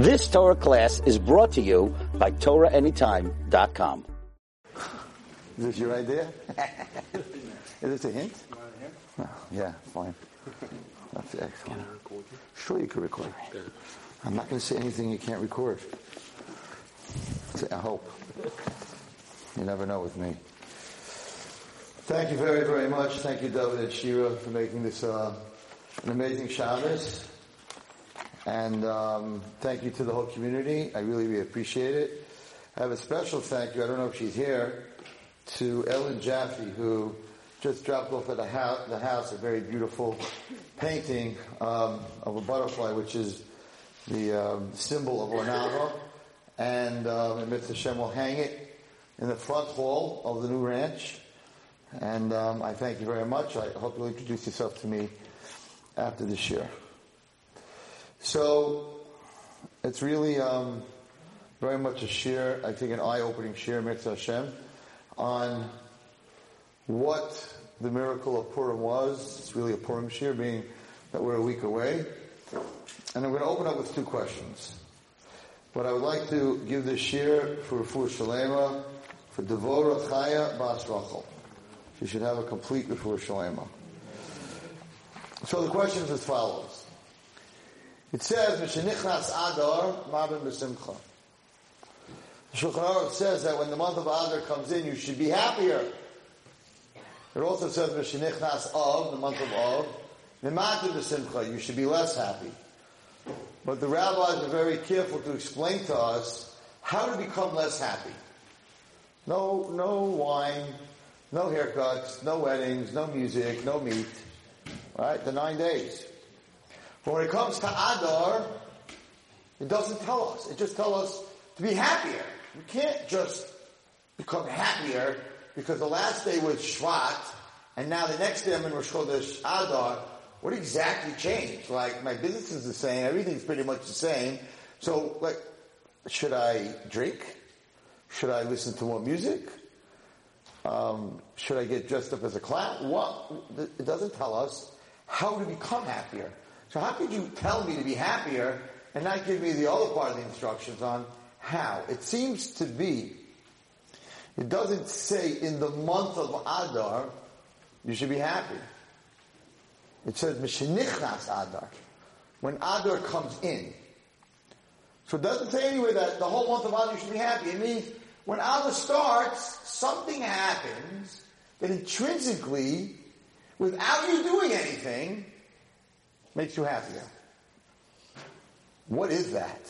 This Torah class is brought to you by TorahAnytime.com. Is this your idea? is this a hint? Oh, yeah, fine. That's excellent. Sure, you can record. I'm not going to say anything you can't record. I hope. You never know with me. Thank you very, very much. Thank you, David and Shira, for making this uh, an amazing Shabbos. And um, thank you to the whole community. I really, really appreciate it. I have a special thank you, I don't know if she's here, to Ellen Jaffe, who just dropped off at the house, the house a very beautiful painting um, of a butterfly, which is the um, symbol of Ornava. And um, Mitzvah Hashem will hang it in the front hall of the new ranch. And um, I thank you very much. I hope you'll introduce yourself to me after this year. So it's really um, very much a share, I think an eye-opening share, Mitzvah Hashem, on what the miracle of Purim was. It's really a Purim share, being that we're a week away. And I'm going to open up with two questions. But I would like to give this share for Refuah Shalema, for Devora Chaya Bas Rachel. She should have a complete Refuah Shalema. So the question is as follows. It says, Mishenichnas Adar, Marbin B'Simcha. The Shulchan Aruch says that when the month of Adar comes in, you should be happier. It also says, Mishenichnas Av, the month of Av, Mimatin B'Simcha, you should be less happy. But the rabbis are very careful to explain to us how to become less happy. No, no wine, no haircuts, no weddings, no music, no meat. Right? The nine days. But when it comes to Adar, it doesn't tell us. It just tells us to be happier. You can't just become happier because the last day was Shvat, and now the next day I'm in Rosh Chodesh Adar. What exactly changed? Like, my business is the same, everything's pretty much the same. So, like, should I drink? Should I listen to more music? Um, should I get dressed up as a clown? What? It doesn't tell us how to become happier. So how could you tell me to be happier and not give me the other part of the instructions on how? It seems to be, it doesn't say in the month of Adar, you should be happy. It says, Mishenichnas Adar. When Adar comes in. So it doesn't say anywhere that the whole month of Adar you should be happy. It means when Adar starts, something happens that intrinsically, without you doing anything, makes you happier. What is that?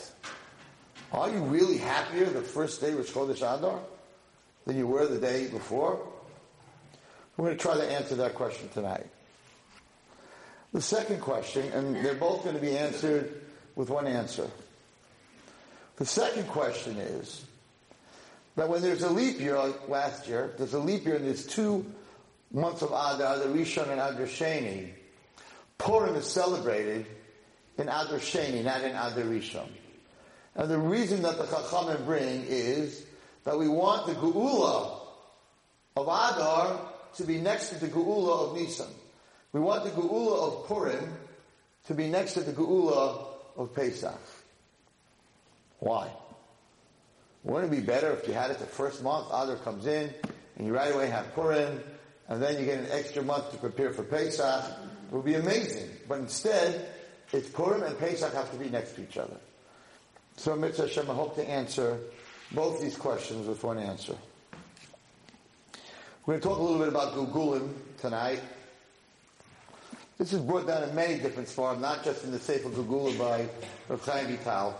Are you really happier the first day Rosh Chodesh Adar than you were the day before? We're going to try to answer that question tonight. The second question, and they're both going to be answered with one answer. The second question is that when there's a leap year, like last year, there's a leap year and there's two months of Adar, the Rishon and Adar Sheni. Purim is celebrated in Adar Sheni, not in Adar Rishon. And the reason that the Chachamim bring is that we want the Geula of Adar to be next to the Geula of Nisan. We want the Geula of Purim to be next to the Geula of Pesach. Why? Wouldn't it be better if you had it the first month, Adar comes in, and you right away have Purim, and then you get an extra month to prepare for Pesach? It would be amazing. But instead, it's Purim and Pesach have to be next to each other. So Mitzvah Hashem, I hope to answer both these questions with one answer. We're going to talk a little bit about Gilgulim tonight. This is brought down in many different forms, not just in the Sefer Gilgulim by Rav Chaim Vital.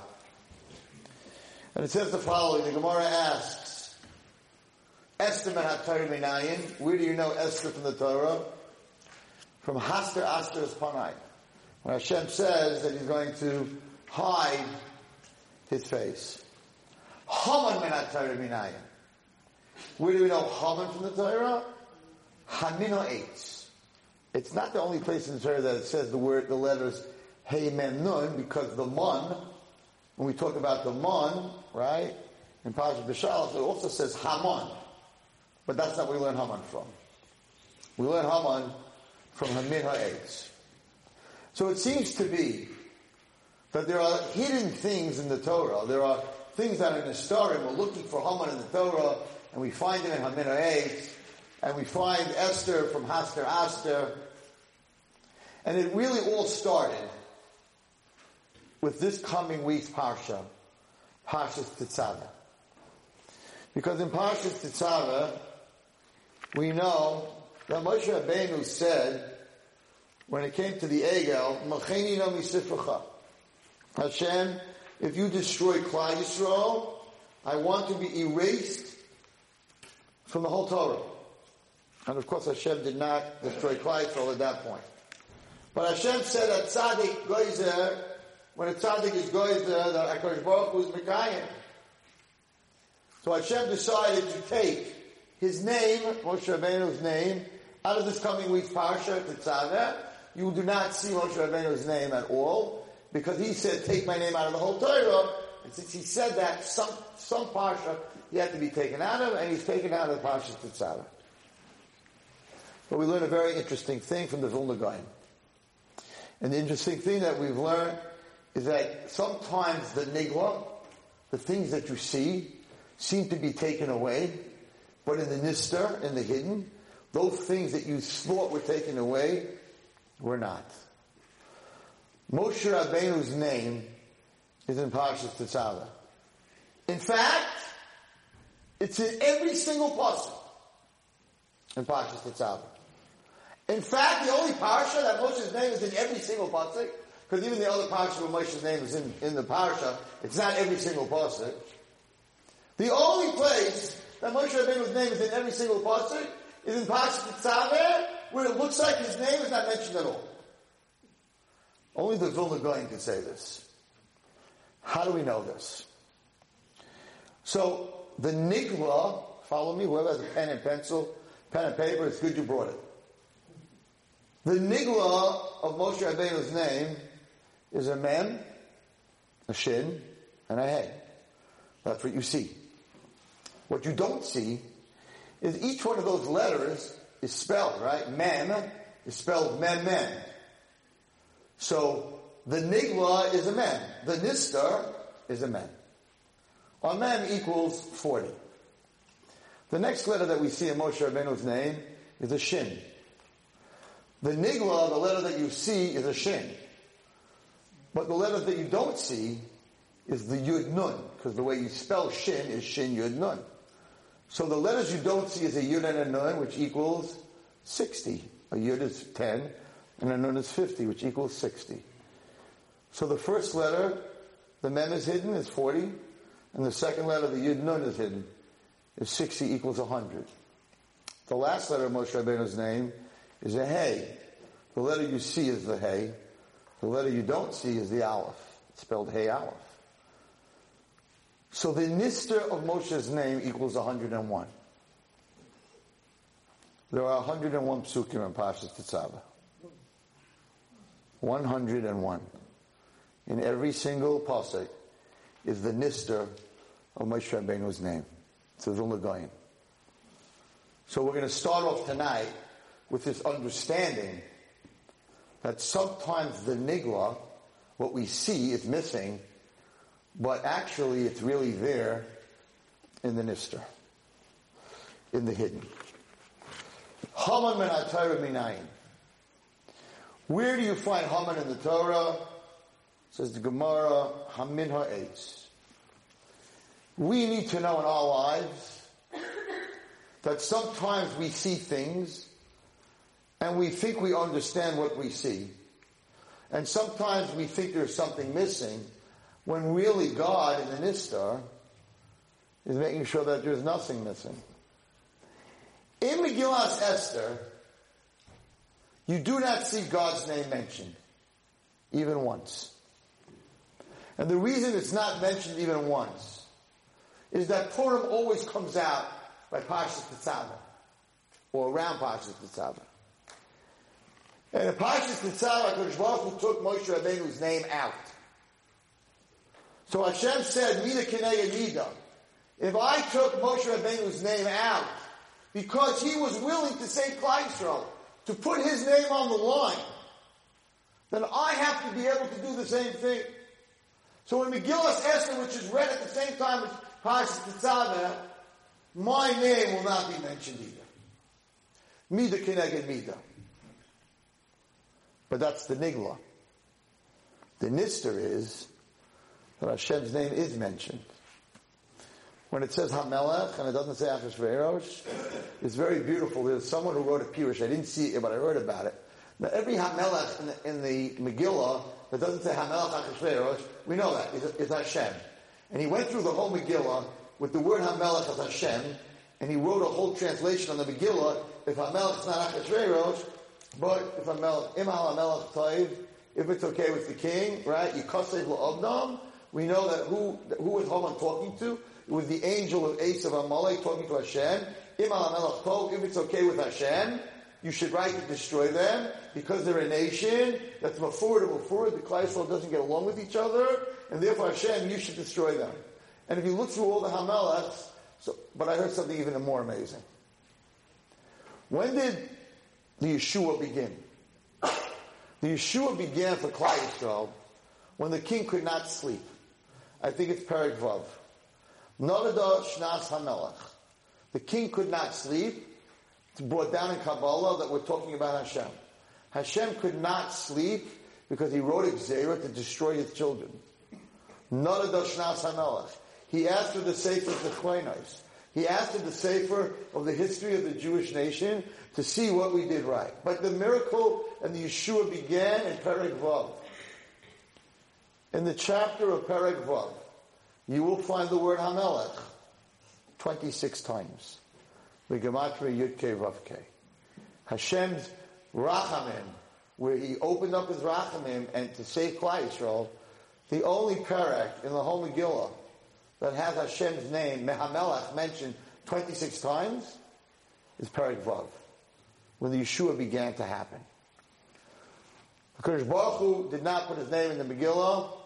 And it says the following, the Gemara asks, Esther Mehat Minayin, where do you know Esther from the Torah? From Haster Aster's Panai. When Hashem says that he's going to hide his face. Haman Mehat Minayin. Where do we know Haman from the Torah? Hamino Eitz. It's not the only place in the Torah that it says the word, the letters Hey Men Nun, because the Mun, when we talk about the Mun, right, in Parashat B'Shalach, it also says Haman. But that's not where we learn Haman from. We learn Haman from Hamin Ha'etz. So it seems to be that there are hidden things in the Torah. There are things that are in the story. We're looking for Haman in the Torah, and we find him in Hamin Ha'etz, and we find Esther from Haster Aster. And it really all started with this coming week's Parsha, Parshas Tetzaveh. Because in Parshas Tetzaveh, we know that Moshe Rabbeinu said, when it came to the Egel, Macheni. Hashem, if you destroy Klal Yisrael, I want to be erased from the whole Torah. And of course Hashem did not destroy Klal Yisrael at that point. But Hashem said that tzaddik goizer, when a tzaddik is goizer, that HaKadosh Baruch Hu is Mekayim. So Hashem decided to take his name, Moshe Rabbeinu's name, out of this coming week's parsha, Tetzaveh. You do not see Moshe Rabbeinu's name at all, because he said, take my name out of the whole Torah. And since he said that, some, some parsha he had to be taken out of, and he's taken out of the parsha Tetzaveh. But we learn a very interesting thing from the Vilna Gaon. And the interesting thing that we've learned is that sometimes the nigla, the things that you see, seem to be taken away, but in the nister, in the hidden, those things that you thought were taken away were not. Moshe Rabbeinu's name is in Parshas Tetzaveh. In fact, it's in every single pasuk in Parshas Tetzaveh. In fact, the only parsha that Moshe's name is in every single pasuk, because even the other parsha where Moshe's name is in, in the parsha, it's not every single pasuk. The only place that Moshe Rabbeinu's name is in every single pasuk is in Tetzaveh, where it looks like his name is not mentioned at all. Only the Vilna Gaon can say this. How do we know this? So the Nigla, follow me, whoever has a pen and pencil, pen and paper, it's good you brought it. The Nigla of Moshe Rabbeinu's name is a mem, a shin, and a hey. That's what you see. What you don't see is each one of those letters is spelled, right? Mem is spelled mem mem. So the nigla is a mem. The nistar is a mem. A mem equals 40. The next letter that we see in Moshe Rabbeinu's name is a shin. The nigla, the letter that you see, is a shin. But the letter that you don't see is the yud nun, because the way you spell shin is shin yud nun. So the letters you don't see is a yud and a nun, which equals 60. A yud is 10, and a nun is 50, which equals 60. So the first letter, the mem is hidden, is 40, and the second letter, the yud nun is hidden, is 60 equals 100. The last letter of Moshe Rabbeinu's name is a hey. The letter you see is the hey. The letter you don't see is the aleph. Spelled hey aleph. So the nister of Moshe's name equals 101. There are 101 psukim in Parshas Tetzaveh. 101. In every single pasuk is the nister of Moshe Rabbeinu's name. A Vilna Gaon. So we're going to start off tonight with this understanding that sometimes the nigla, what we see, is missing but actually it's really there in the nister, in the hidden. Haman min Torah minayin. Where do you find Haman in the Torah? Says the Gemara, Hamin ha'etz. We need to know in our lives that sometimes we see things and we think we understand what we see. And sometimes we think there's something missing when really God in the Nistar is making sure that there's nothing missing. In Megillas Esther, you do not see God's name mentioned, even once. And the reason it's not mentioned even once is that Purim always comes out by Parshas Tetzaveh, or around Parshas Tetzaveh. And in Parshas Tetzaveh, Kodesh Baruch took Moshe Rabbeinu's name out. So Hashem said, Mida Keneged Mida. If I took Moshe Rabbeinu's name out, because he was willing to save Klal to put his name on the line, then I have to be able to do the same thing. So in Megillah Esther, which is read at the same time as Parshas Tetzaveh, my name will not be mentioned either. Mida Keneged Mida. But that's the Nigla. The Nister is that Hashem's name is mentioned. When it says Hamelech and it doesn't say Achashverosh, it's very beautiful. There's someone who wrote a Pirush. I didn't see it, but I heard about it. Now every Hamelech in the, in the Megillah that doesn't say Hamelech Achashverosh, we know that is, is Hashem. And he went through the whole Megillah with the word Hamelech as Hashem, and he wrote a whole translation on the Megillah. If Hamelech is not Achashverosh, but if Hamelech Hamelech Taiv, if it's okay with the king, right? Yikasev La'avnam. We know that who who was Haman talking to? It was the angel of Esav Amalek talking to Hashem. If it's okay with Hashem, you should write to destroy them because they're a nation that's mafur to mafur. The Klal doesn't get along with each other, and therefore Hashem, you should destroy them. And if you look through all the Hamelechs, so, but I heard something even more amazing. When did the Yeshua begin? The Yeshua began for Klal when the king could not sleep. I think it's Perek Vav. Shnas. The king could not sleep. It's brought down in Kabbalah that we're talking about Hashem. Hashem could not sleep because he wrote Xerah to destroy his children. Nolada Shnas. He asked for the Sefer of the Chleinos. He asked for the Sefer of the history of the Jewish nation to see what we did right. But the miracle and the Yeshua began in Perek Vav. In the chapter of Perek Vav, you will find the word Hamelech 26 times. The Gematria Yudke Vavke. Hashem's Rachamim, where he opened up his Rachamim and to save Klal Yisrael, the only Perek in the whole Megillah that has Hashem's name, Mehamelech, mentioned 26 times is Perek Vav, when the Yeshua began to happen. Because Baruch Hu did not put his name in the Megillah,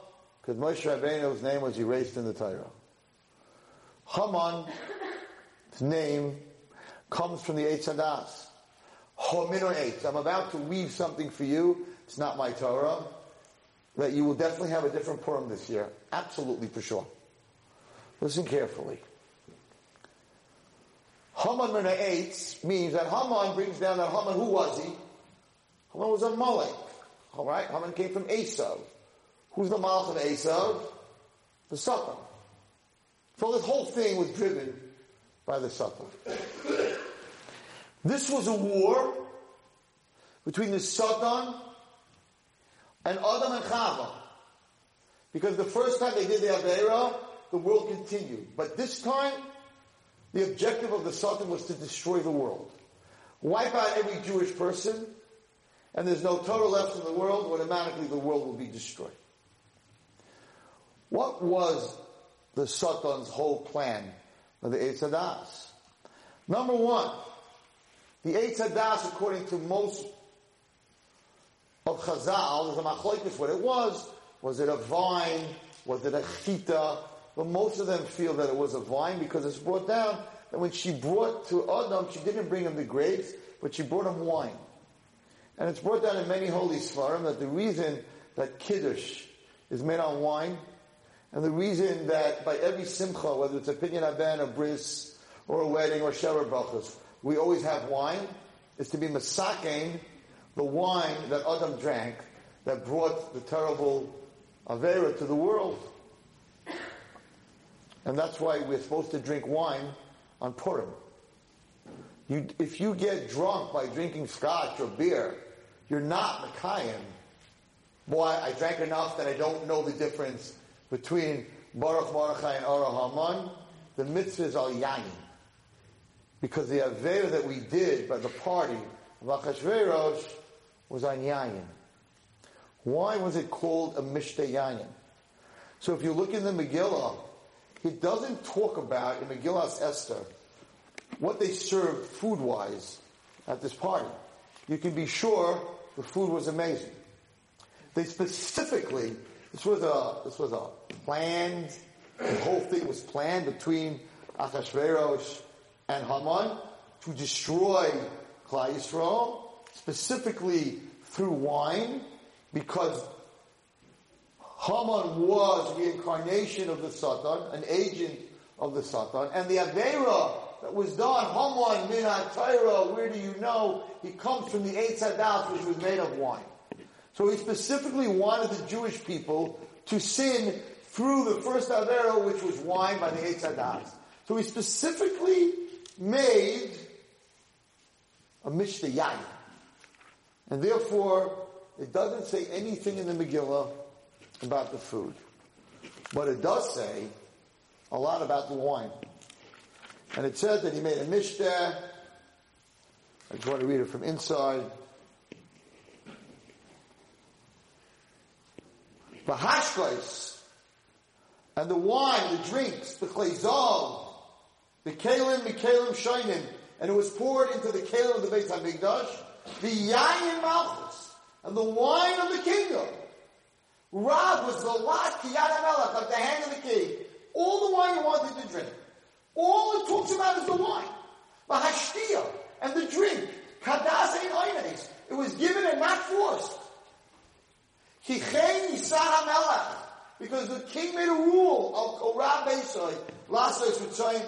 because Moshe Rabbeinu's name was erased in the Torah. Haman's name comes from the Eitz Hadas. Homino Eitz. I'm about to weave something for you. It's not my Torah. That you will definitely have a different Purim this year. Absolutely for sure. Listen carefully. Haman Mina Eitz means that Haman brings down that Haman, who was he? Haman was a Molech. Alright? Haman came from Esau. Who's the Malach of Esav? The Satan. So this whole thing was driven by the Satan. This was a war between the Satan and Adam and Chava. Because the first time they did the Avera, the world continued. But this time, the objective of the Satan was to destroy the world. Wipe out every Jewish person, and there's no Torah left in the world, automatically the world will be destroyed. What was the Satan's whole plan of the Eitz Hadas? Number one, the Eitz Hadas, according to most of Chazal, a machlokes what it was. Was it a vine? Was it a chita? But most of them feel that it was a vine because it's brought down that when she brought to Adam, she didn't bring him the grapes, but she brought him wine. And it's brought down in many holy svarim that the reason that kiddush is made on wine and the reason that by every simcha, whether it's a pidyon haben, a bris, or a wedding, or sheva brachas, we always have wine, is to be masakein, the wine that Adam drank, that brought the terrible Avera to the world. And that's why we're supposed to drink wine on Purim. You, if you get drunk by drinking scotch or beer, you're not Mekayim. Boy, I drank enough that I don't know the difference between Baruch Mordechai and Arur Haman, the mitzvah is al yayin. Because the Aveira that we did by the party of Achashverosh was on yayin. Why was it called a Mishteh Yayin? So if you look in the Megillah, it doesn't talk about, in Megillah's Esther, what they served food-wise at this party. You can be sure the food was amazing. They specifically this was a this was a planned. The whole thing was planned between Achashverosh and Haman to destroy Klal Yisrael, specifically through wine, because Haman was reincarnation of the Satan, an agent of the Satan, and the Avera that was done, Haman min Torah, where do you know? He comes from the Eitz Hadas, which was made of wine. So he specifically wanted the Jewish people to sin through the first Avera, which was wine by the Eitz Hadas. So he specifically made a Mishteh Yayin. And therefore, it doesn't say anything in the Megillah about the food. But it does say a lot about the wine. And it said that he made a Mishteh. I just want to read it from inside. The hashkais and the wine, the drinks, the chayzav, the kalim, the kalim shining, and it was poured into the kalim of the Beit Hamikdash, the yayin malchus, and the wine of the kingdom. Rab was the lot kiyad melech, like the hand of the king. All the wine he wanted to drink. All it talks about is the wine. The hashtia and the drink. Kadas ein It was given and not forced. Because the king made a rule of Korab Beisai, Lasas Ritzayin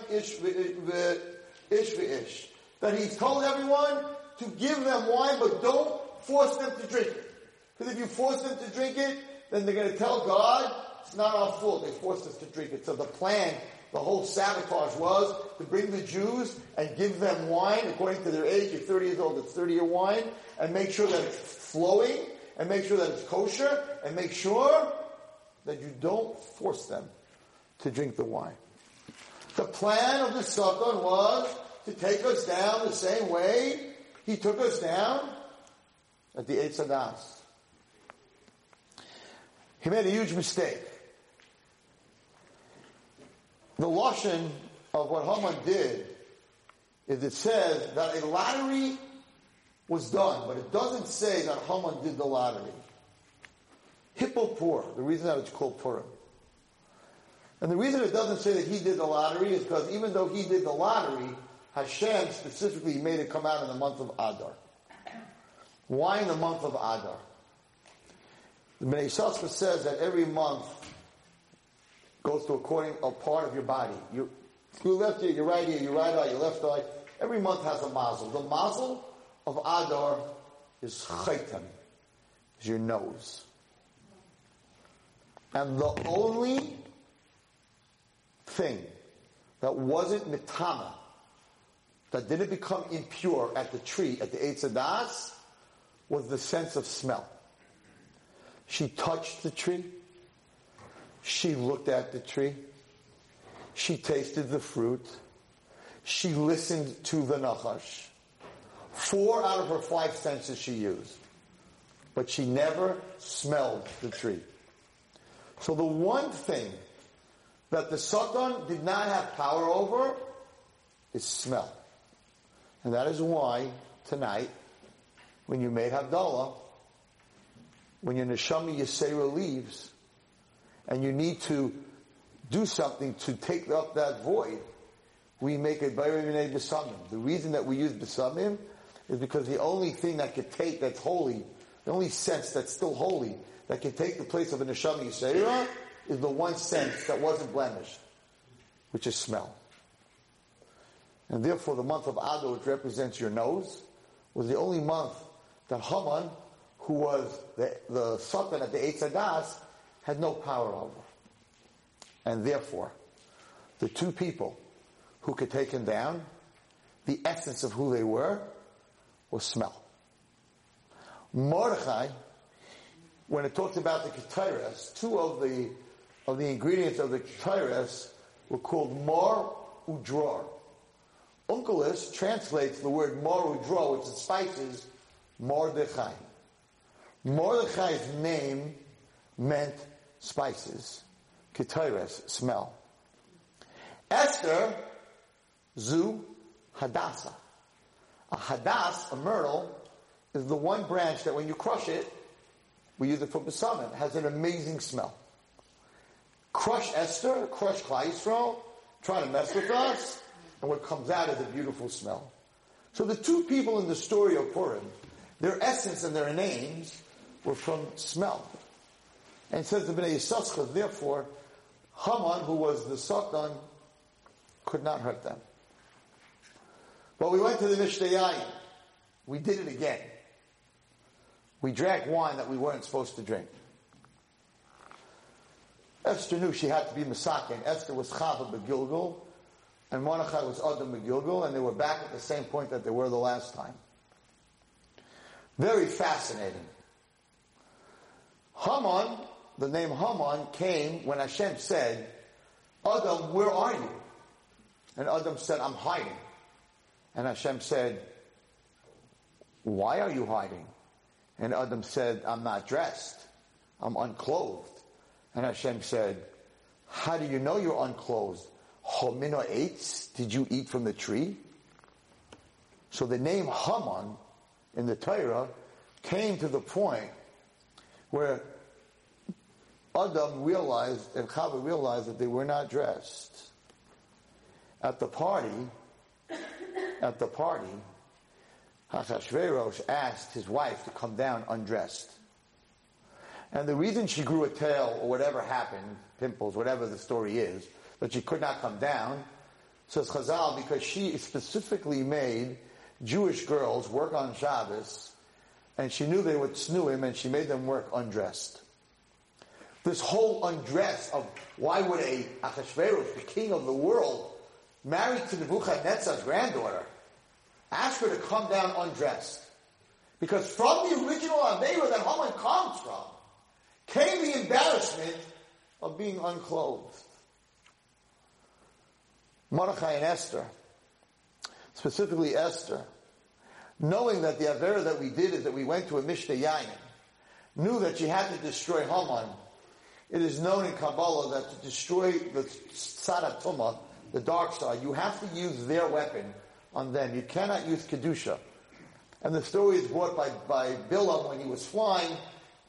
Ish. That he told everyone to give them wine, but don't force them to drink it. Because if you force them to drink it, then they're going to tell God, it's not our fault, they forced us to drink it. So the plan, the whole sabotage was to bring the Jews and give them wine according to their age. You're 30 years old, it's 30 year wine, and make sure that it's flowing, and make sure that it's kosher, and make sure that you don't force them to drink the wine. The plan of the Satan was to take us down the same way he took us down at the Eitz Hadas. He made a huge mistake. The Lashon of what Haman did is it says that a lottery was done, but it doesn't say that Haman did the lottery. Hippopur, the reason that it's called Purim. And the reason it doesn't say that he did the lottery is because even though he did the lottery, Hashem specifically made it come out in the month of Adar. Why in the month of Adar? The Yissaschar says that every month goes to according a part of your body. Your, your left ear, your right ear, your right eye, your left eye. Every month has a mazel. The mazel of Adar is chaitan, is your nose. And the only thing that wasn't mitama that didn't become impure at the tree, at the Eitz Hadas, was the sense of smell. She touched the tree. She looked at the tree. She tasted the fruit. She listened to the nachash. Four out of her five senses she used. But she never smelled the tree. So the one thing that the Satan did not have power over is smell. And that is why tonight, when you made Havdalah, when your Neshama Yisera leaves, and you need to do something to take up that void, we make a Borei Minei Besamim. The reason that we use Besamim is because the only thing that could take that's holy, the only sense that's still holy, that can take the place of a Neshama Yisera, is the one sense that wasn't blemished, which is smell. And therefore, the month of Adar, which represents your nose, was the only month that Haman, who was the, the Satan at the Eitz Hadas, had no power over. And therefore, the two people who could take him down, the essence of who they were, smell. Mordechai, when it talks about the Ketairas, two of the of the ingredients of the Ketairas were called mar udror. Onkelos translates the word marudro, which is spices, Mordechai. Mordechai's name meant spices, ketires, smell. Esther, zu, hadassah. A hadass, a myrtle, is the one branch that when you crush it, we use it for besamim, has an amazing smell. Crush Esther, crush Klal trying to mess with us, and what comes out is a beautiful smell. So the two people in the story of Purim, their essence and their names were from smell. And says the Bnei Yisachar, therefore, Haman, who was the Satan, could not hurt them. But we went to the Mishteh We did it again. We drank wine that we weren't supposed to drink. Esther knew she had to be Masakin. Esther was Chava Begilgal, and Mordechai was Adam Begilgal, and they were back at the same point that they were the last time. Very fascinating. Haman, the name Haman came when Hashem said, Adam, where are you? And Adam said, I'm hiding. And Hashem said, Why are you hiding? And Adam said, I'm not dressed. I'm unclothed. And Hashem said, How do you know you're unclothed? Homino ate? Did you eat from the tree? So the name Haman in the Torah came to the point where Adam realized and Chava realized that they were not dressed. At the party, at the party, Hachashverosh asked his wife to come down undressed. And the reason she grew a tail or whatever happened, pimples, whatever the story is, that she could not come down, says Chazal, because she specifically made Jewish girls work on Shabbos, and she knew they would snoo him, and she made them work undressed. This whole undress of why would a Achashverosh, the king of the world, married to Nebuchadnezzar's granddaughter, ask her to come down undressed? Because from the original Avera that Haman comes from, came the embarrassment of being unclothed. Mordechai and Esther, specifically Esther, knowing that the Avera that we did is that we went to a Mishteh Yayin, knew that she had to destroy Haman. It is known in Kabbalah that to destroy the Sadatuma, the dark side, you have to use their weapon on them. You cannot use Kedusha. And the story is brought by, by Bilam when he was flying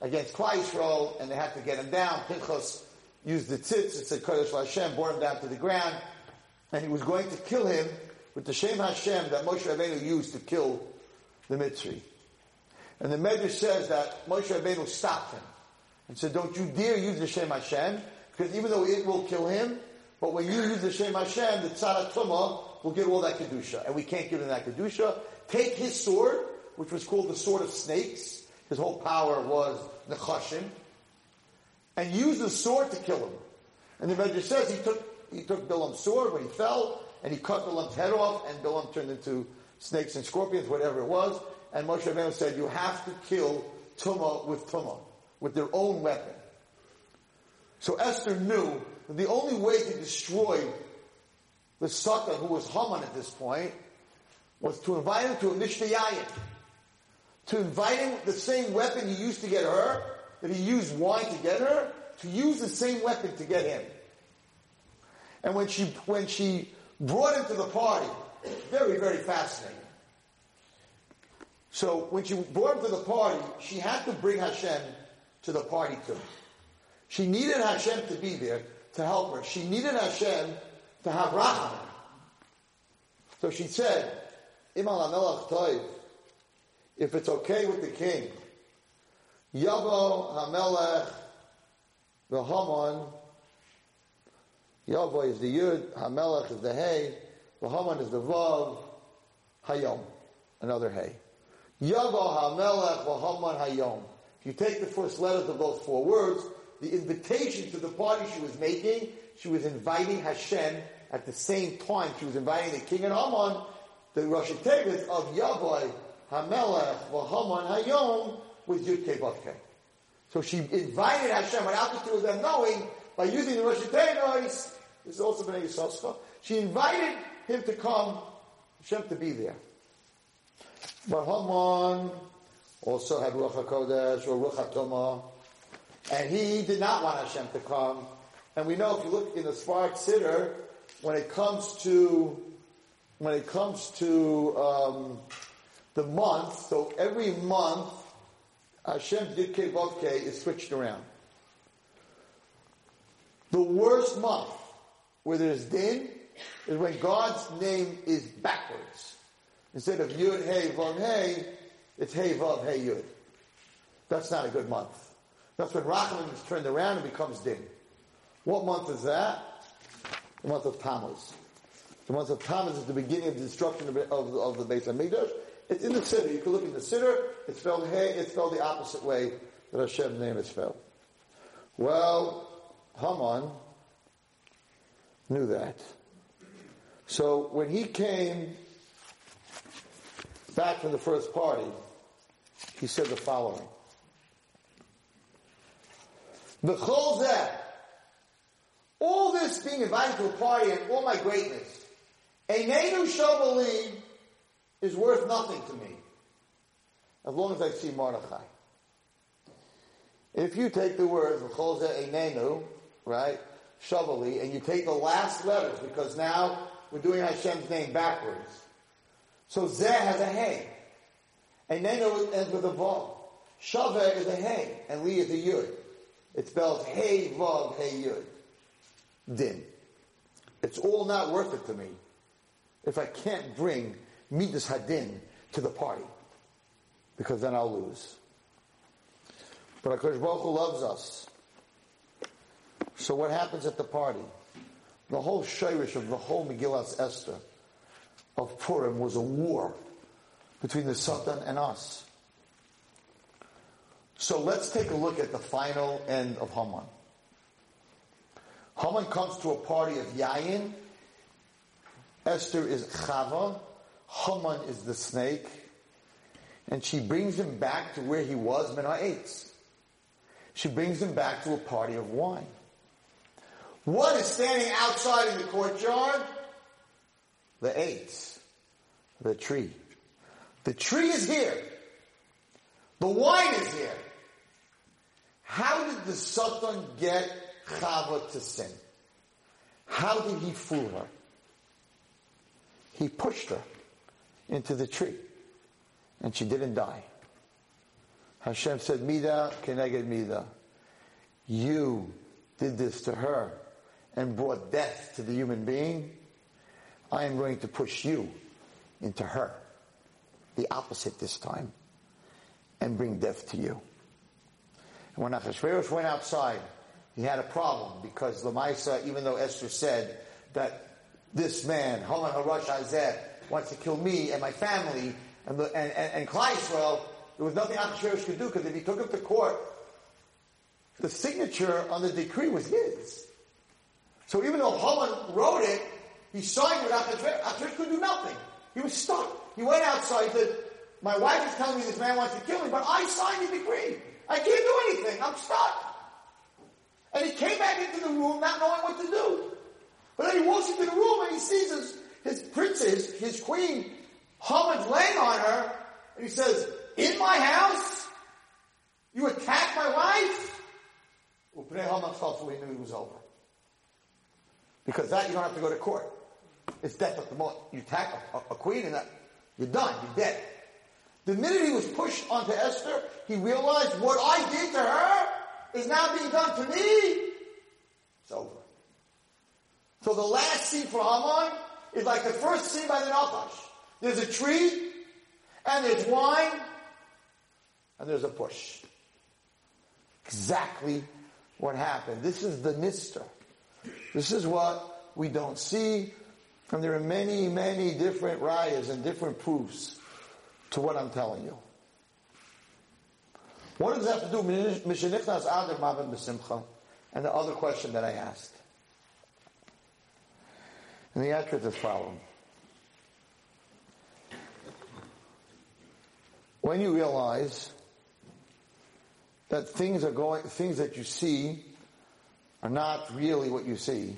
against Klal and they had to get him down. Pinchas used the tzitz, it said Kodesh Hashem, brought him down to the ground, and he was going to kill him with the Shem Hashem that Moshe Rabbeinu used to kill the Mitzri. And the Medrash says that Moshe Rabbeinu stopped him and said, don't you dare use the Shem Hashem, because even though it will kill him, but when you use the Shem Hashem, the Tzara Tumah will get all that Kedusha, and we can't give him that Kedusha. Take his sword, which was called the sword of snakes, his whole power was Nechashim, and use the sword to kill him. And the Medrash says he took he took Bilam's sword when he fell, and he cut Bilam's head off, and Bilam turned into snakes and scorpions, whatever it was. And Moshe Rabbeinu said, "You have to kill Tuma with Tuma, with their own weapon." So Esther knew the only way to destroy the sucker who was Haman at this point was to invite him to a Mishteh to invite him the same weapon he used to get her, that he used wine to get her, to use the same weapon to get him. And when she, when she brought him to the party, very, very fascinating. So when she brought him to the party, she had to bring Hashem to the party too. She needed Hashem to be there to help her. She needed Hashem to have Racham. So she said, Imal Toiv, if it's okay with the king. Yavo Hamelech the Haman. Yavo is the Yud, Hamelech is the Hay, the Haman is the Vav, Hayom, another Hay. Yavo Hamelech Haman Hayom. If you take the first letters of those four words, the invitation to the party she was making, she was inviting Hashem at the same time. She was inviting the king and Haman, the Rosh Tevis of Yavoi, Hamelech v'Haman Hayom with Yud Kei So she invited Hashem without the two of them knowing by using the Rosh Hashanah. This is also Bnei Yisrael. She invited him to come, Hashem to be there. But Haman also had Ruach HaKodesh or Ruach HaTomah, and he did not want Hashem to come. And we know if you look in the Spark Siddur, when it comes to when it comes to um, the month, so every month, Hashem Yudke is switched around. The worst month where there's din is when God's name is backwards. Instead of Yud, Hey, Vav, Hey, it's Hey, Vav, Hey, Yud. That's not a good month. That's when Rachamim is turned around and becomes Din. What month is that? The month of Tammuz. The month of Tammuz is the beginning of the destruction of, of, of the Beis Hamikdash. It's in the Siddur. You can look in the Siddur. It's spelled Hey. It's spelled the opposite way that Hashem's name is spelled. Well, Haman knew that. So when he came back from the first party, he said the following. B'chol all this being invited to a party and all my greatness, a Einenu Shavali is worth nothing to me. As long as I see Mordechai. If you take the words B'chol Einenu, right, Shavali, and you take the last letters, because now we're doing Hashem's name backwards. So Zeh has a Hey. Einenu ends with a Vav. Shaveh is a Hey, and Li is a Yud. It spells Hey Vav Hey Yud. Din. It's all not worth it to me if I can't bring Midas Hadin to the party. Because then I'll lose. But HaKadosh Baruch Hu loves us. So what happens at the party? The whole shirish of the whole Megillas Esther of Purim was a war between the Satan and us. So let's take a look at the final end of Haman. Haman comes to a party of Yayin. Esther is Chava. Haman is the snake. And she brings him back to where he was, Eitz. She brings him back to a party of wine. What is standing outside in the courtyard? The Eitz. The tree. The tree is here. The wine is here. How did the Satan get Chava to sin? How did he fool her? He pushed her into the tree and she didn't die. Hashem said, Mida keneged Mida. You did this to her and brought death to the human being. I am going to push you into her. The opposite this time. And bring death to you. And when Achashverosh went outside, he had a problem because Lamaisa, even though Esther said that this man, Haman Harash Azeh, wants to kill me and my family and, the, and, and, and there was nothing Achashverosh could do because if he took him to court, the signature on the decree was his. So even though Haman wrote it, he signed with Achashverosh. Achashverosh could do nothing. He was stuck. He went outside. He said, "My wife is telling me this man wants to kill me, but I signed the decree. I can't do anything. I'm stuck." And he came back into the room not knowing what to do. But then he walks into the room and he sees his, his princess, his queen, Haman's laying on her, and he says, "In my house, you attack my wife." Haman felt so he knew he was over. Because that you don't have to go to court. It's death at the moment. You attack a, a queen and that, you're done. You're dead. The minute he was pushed onto Esther, he realized what I did to her is now being done to me. It's over. So the last scene for Haman is like the first scene by the Nachash. There's a tree, and there's wine, and there's a push. Exactly what happened. This is the Nister. This is what we don't see, and there are many, many different rayas and different proofs to what I'm telling you. What does that have to do with and the other question that I asked? And the answer is as follows. When you realize that things are going, things that you see are not really what you see,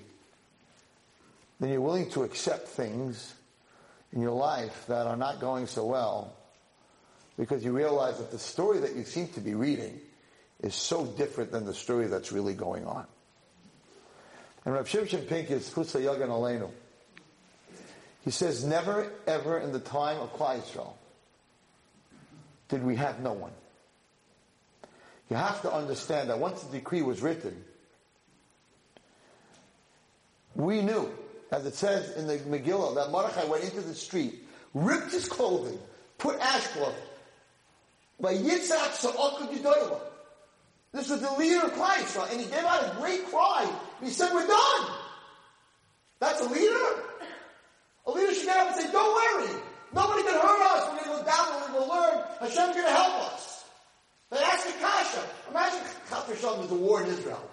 then you're willing to accept things in your life that are not going so well because you realize that the story that you seem to be reading is so different than the story that's really going on. And Rav Shimshon is Chusa Yagan Aleinu, he says, never ever in the time of Klal Yisrael did we have no one. You have to understand that once the decree was written, we knew, as it says in the Megillah, that Mordechai went into the street, ripped his clothing, put ashcloth, by oh, Yitzhak This was the leader of Christ, right? and he gave out a great cry. He said, we're done. That's a leader? A leader should get up and say, don't worry. Nobody can hurt us. We're going to go down we're going to learn. Hashem's going to help us. They asked the Kasha. Imagine Kasha was the war in Israel.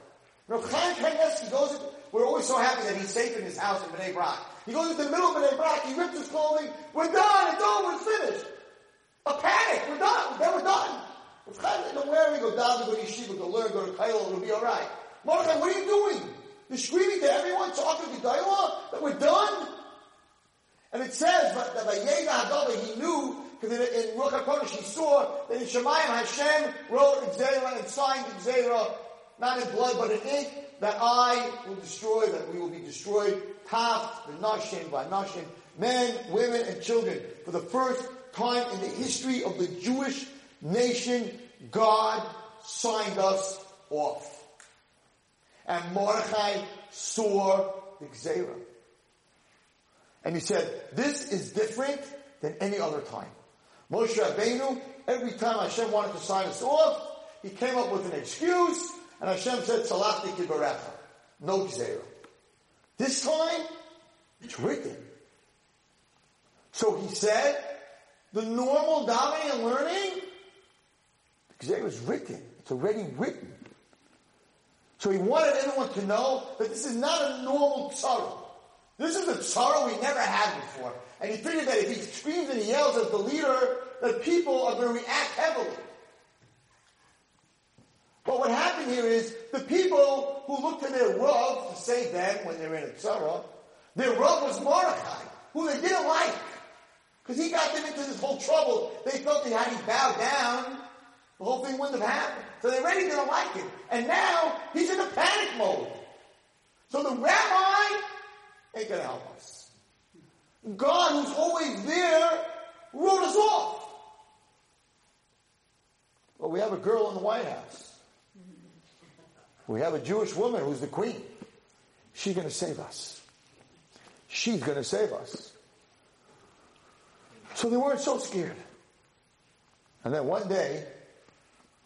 Know, Chaim Kanievsky goes, we're always so happy that he's safe in his house in Bnei Brak. He goes into the middle of Bnei Brak, he rips his clothing, we're done, it's over, it's finished. A panic, we're done, then we're done. If Chaim don't worry, go down, to go to yeshiva, go learn, go to Kailo, it'll be alright. Mordechai, what are you doing? You're screaming to everyone, talking to Dailah, that we're done? And it says that by Yeda Hadava, he knew, because in, in Ruach HaKodesh he saw that in Shemayim Hashem wrote Gzera and signed Gzera, not in blood but in ink, that I will destroy, that we will be destroyed, Taf, the Nashim, by Nashim, men, women, and children. For the first time in the history of the Jewish nation, God signed us off. And Mordechai saw the Gzera. And he said, this is different than any other time. Moshe Rabbeinu, every time Hashem wanted to sign us off, he came up with an excuse, and Hashem said, Salachti kidvarecha. No gzera. This time, it's written. So he said, the normal davening and learning, Because it was written. It's already written. So he wanted everyone to know that this is not a normal tzara. This is a sorrow we never had before. And he figured that if he screams and he yells as the leader, that people are going to react heavily. But what happened here is the people who looked to their Rav to save them when they're in a tzara, their Rav was Mordechai, who they didn't like. Because he got them into this whole trouble. They felt they had to bow down, the whole thing wouldn't have happened. So they really didn't like him. And now he's in a panic mode. So the rabbi ain't going to help us. God, who's always there, wrote us off. Well, we have a girl in the White House. We have a Jewish woman who's the queen. She's going to save us. She's going to save us. So they weren't so scared. And then one day,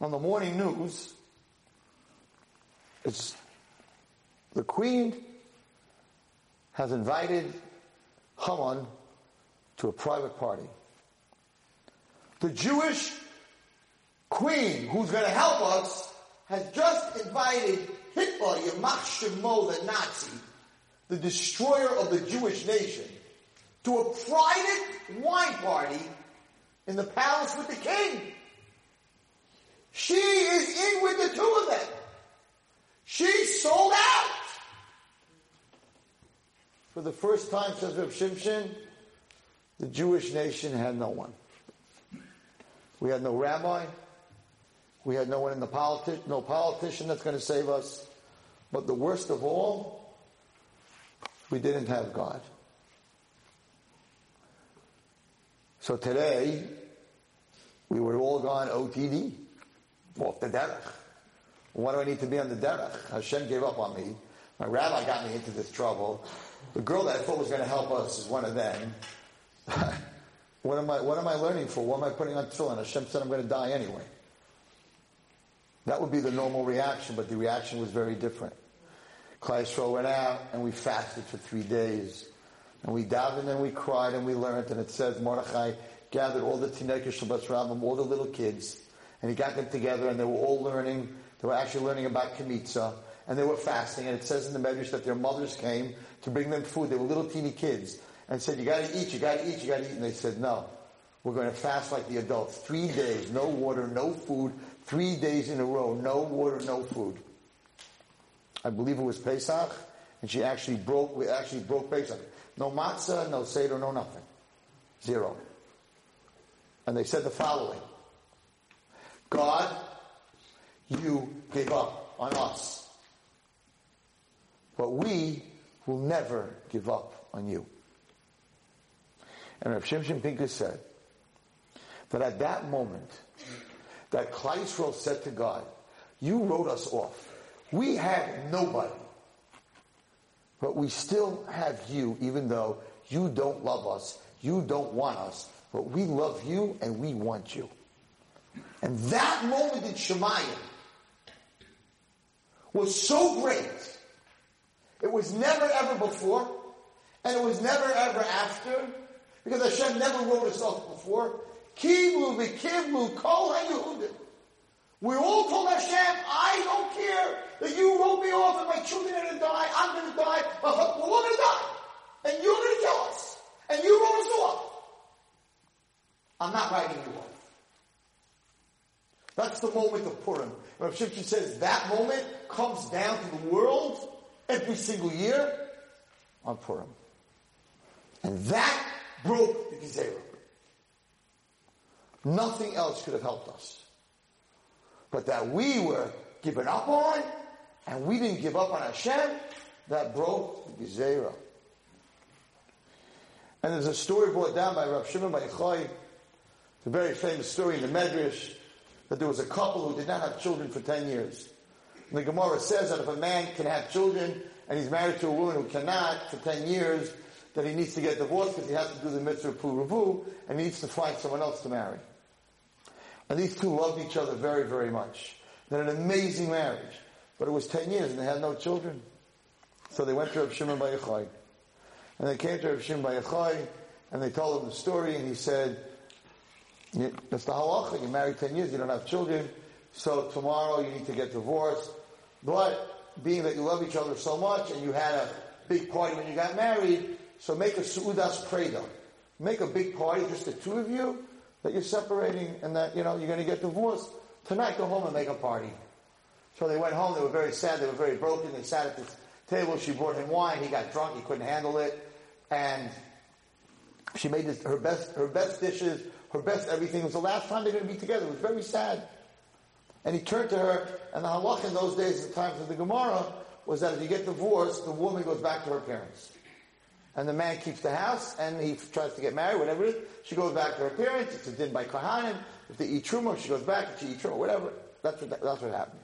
on the morning news, it's the queen has invited Haman to a private party. The Jewish queen who's going to help us has just invited Hitler, Yamach Shemo, the Nazi, the destroyer of the Jewish nation, to a private wine party in the palace with the king. She is in with the two of them. She sold out. For the first time, says Reb Shimshon, the Jewish nation had no one. We had no rabbi. We had no one in the politi- no politician that's going to save us. But the worst of all, we didn't have God. So today, we were all gone OTD, off the derech. Why do I need to be on the derech? Hashem gave up on me. My rabbi got me into this trouble. The girl that I thought was going to help us is one of them. what am I? What am I learning for? What am I putting on tefillin? Hashem said I'm going to die anyway. That would be the normal reaction, but the reaction was very different. Yisrael went out and we fasted for three days. And we davened and we cried and we learned. And it says Mordechai gathered all the Tinekah Shabbat Rabbim, all the little kids, and he got them together and they were all learning. They were actually learning about Kmitza and they were fasting. And it says in the Medrash that their mothers came to bring them food. They were little teeny kids and said, you gotta eat, you gotta eat, you gotta eat. And they said, no, we're going to fast like the adults. Three days, no water, no food. Three days in a row, no water, no food. I believe it was Pesach, and she actually broke, we actually broke Pesach. No matzah, no seder, no nothing. Zero. And they said the following. God, you gave up on us. But we will never give up on you. And Rav Shimshon Pincus said that at that moment, that Yisrael said to God, you wrote us off. We had nobody. But we still have you, even though you don't love us, you don't want us, but we love you and we want you. And that moment in Shemayim, was so great. It was never ever before, and it was never ever after, because Hashem never wrote us off before. Kiblu v'kiblu kol ha'yehudim. We all told Hashem, I don't care that you wrote me off and my children are going to die, I'm going to die, we're going to die. And you're going to kill us. And you wrote us off. I'm not writing you off. That's the moment of Purim. Rav Shimshon says that moment comes down to the world every single year on Purim. And that broke the Gezerah. Nothing else could have helped us. But that we were given up on, and we didn't give up on Hashem, that broke the Gezerah. And there's a story brought down by Rav Shimon Bar Yochai. It's a very famous story in the Medrash that there was a couple who did not have children for 10 years. And the Gemara says that if a man can have children and he's married to a woman who cannot for 10 years, that he needs to get divorced because he has to do the mitzvah puruvu and he needs to find someone else to marry. And these two loved each other very, very much. They had an amazing marriage. But it was 10 years and they had no children. So they went to Rav Shimon Yochai. And they came to Rav Shimon Yochai and they told him the story and he said, that's the halacha. You're married 10 years, you don't have children. So tomorrow you need to get divorced. But being that you love each other so much and you had a big party when you got married, so make a su'udas preda. Make a big party, just the two of you, that you're separating and that, you know, you're going to get divorced. Tonight go home and make a party. So they went home, they were very sad, they were very broken, they sat at this table, she brought him wine, he got drunk, he couldn't handle it, and she made this, her best, her best dishes, her best everything. It was the last time they're going to be together. It was very sad. And he turned to her, and the halach in those days, the times of the Gemara, was that if you get divorced, the woman goes back to her parents. And the man keeps the house, and he tries to get married, whatever it is. She goes back to her parents. It's a din by Kohanim. If they eat truma, she goes back, and she eats truma, whatever. That's what, that's what happened.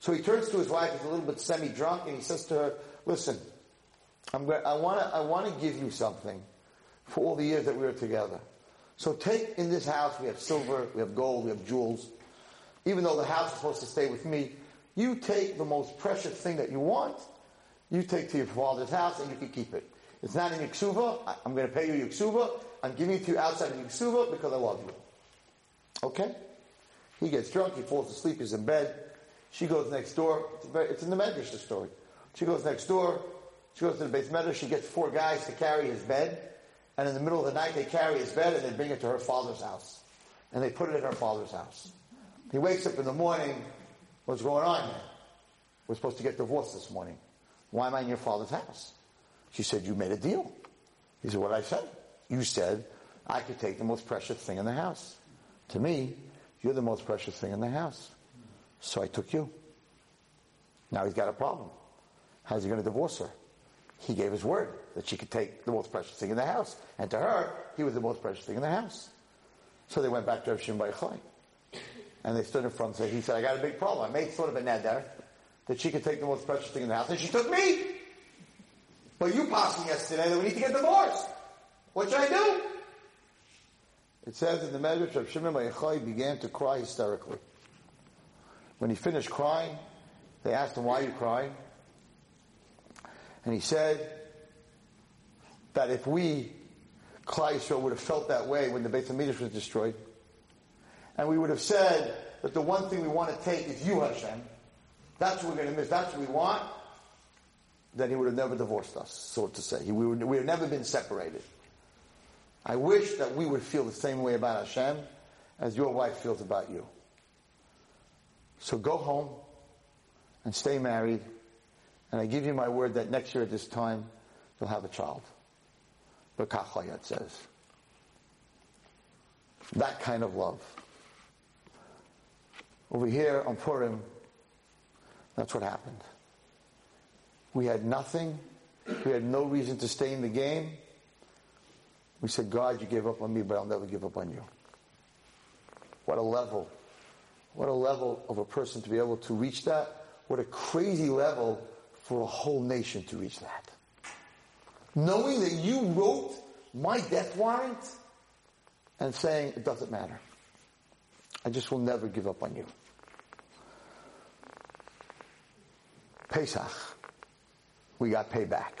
So he turns to his wife, he's a little bit semi-drunk, and he says to her, listen, I'm I want to I wanna give you something for all the years that we were together. So take in this house, we have silver, we have gold, we have jewels. Even though the house is supposed to stay with me, you take the most precious thing that you want, you take to your father's house and you can keep it. It's not in Yiksuva, I'm going to pay you Yiksuva, I'm giving it to you outside of Yiksuva because I love you. Okay? He gets drunk, he falls asleep, he's in bed. She goes next door, it's, very, it's in the Medrash, story. She goes next door, she goes to the Beis Medrash, she gets four guys to carry his bed and in the middle of the night they carry his bed and they bring it to her father's house. And they put it in her father's house. He wakes up in the morning, what's going on? We're supposed to get divorced this morning. Why am I in your father's house? She said, you made a deal. He said, what I said? You said I could take the most precious thing in the house. To me, you're the most precious thing in the house. So I took you. Now he's got a problem. How's he going to divorce her? He gave his word that she could take the most precious thing in the house. And to her, he was the most precious thing in the house. So they went back to Rav Shimon And they stood in front and said, he said, I got a big problem. I made sort of a neder that she could take the most precious thing in the house, and she took me. But you passed me yesterday that we need to get divorced. What should I do? It says in the Medrash, of Shimon Yochai began to cry hysterically. When he finished crying, they asked him, why are you crying? And he said, that if we, Klal Yisrael, would have felt that way when the Beit HaMikdash was destroyed, and we would have said that the one thing we want to take is you, Hashem, that's what we're going to miss, that's what we want, then he would have never divorced us, so to say. we would, we would never been separated. I wish that we would feel the same way about Hashem as your wife feels about you. So go home and stay married, and I give you my word that next year at this time, you'll have a child. But Kachlayat says. That kind of love. Over here on Purim, that's what happened. We had nothing. We had no reason to stay in the game. We said, God, you gave up on me, but I'll never give up on you. What a level. What a level of a person to be able to reach that. What a crazy level for a whole nation to reach that knowing that you wrote my death warrant and saying it doesn't matter. I just will never give up on you. Pesach, we got payback.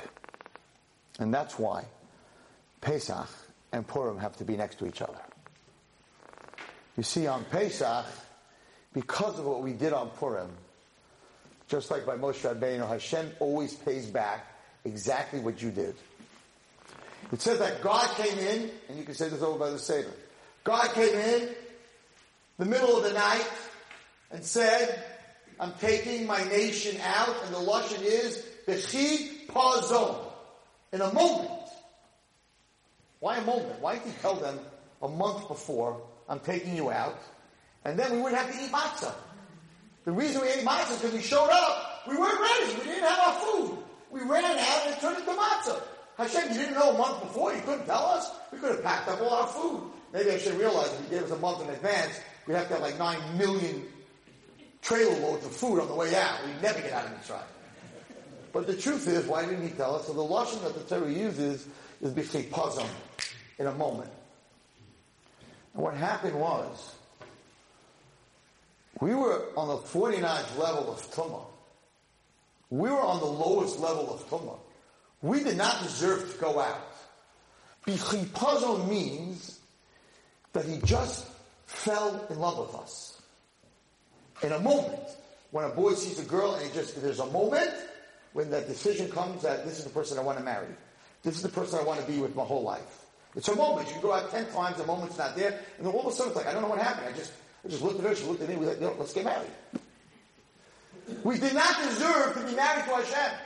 And that's why Pesach and Purim have to be next to each other. You see, on Pesach, because of what we did on Purim, just like by Moshe Rabbeinu, Hashem always pays back exactly what you did. It says that God came in, and you can say this over by the Seder. God came in the middle of the night and said, I'm taking my nation out, and the Lashon is, Bechi Pazon. In a moment. Why a moment? Why did he tell them a month before, I'm taking you out? And then we wouldn't have to eat matzah. The reason we ate matzah is because we showed up. We weren't ready. We didn't have our food. We ran out and it turned into matzah. Hashem, you didn't know a month before. You couldn't tell us. We could have packed up all our food. Maybe I should realize if you gave us a month in advance, we'd have to have like nine million trailer loads of food on the way out. We'd never get out of Mitzrayim. But the truth is, why didn't he tell us? So the lashon that the Torah uses is b'chipazon, in a moment. And what happened was, we were on the 49th level of Tumah. We were on the lowest level of Tumah. We did not deserve to go out. B'chipazon means that he just fell in love with us. In a moment. When a boy sees a girl and he just, there's a moment when that decision comes that this is the person I want to marry. This is the person I want to be with my whole life. It's a moment. You go out ten times, the moment's not there, and then all of a sudden it's like, I don't know what happened. I just, I just looked at her, she looked at me, we like, know, let's get married. We did not deserve to be married to Hashem.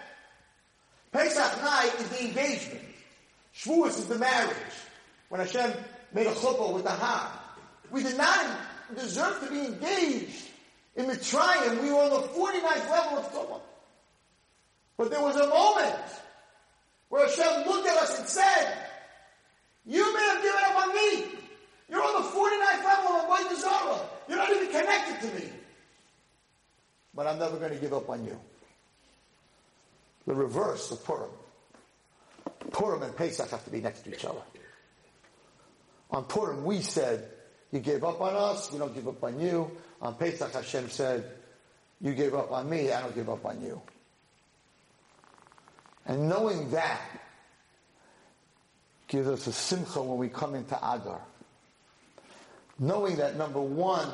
Pesach night is the engagement. Shavuos is the marriage. When Hashem made a chuppah with the. We did not deserve to be engaged in Mitzrayim. We were on the 49th level of Tumah. But there was a moment where Hashem looked at us and said, you may have given up on me. You're on the 49th level of Avodah Zarah. You're not even connected to me. But I'm never going to give up on you. The reverse of Purim. Purim and Pesach have to be next to each other. On Purim, we said, you gave up on us, we don't give up on you. On Pesach, Hashem said, you gave up on me, I don't give up on you. And knowing that gives us a simcha when we come into Adar. Knowing that number one,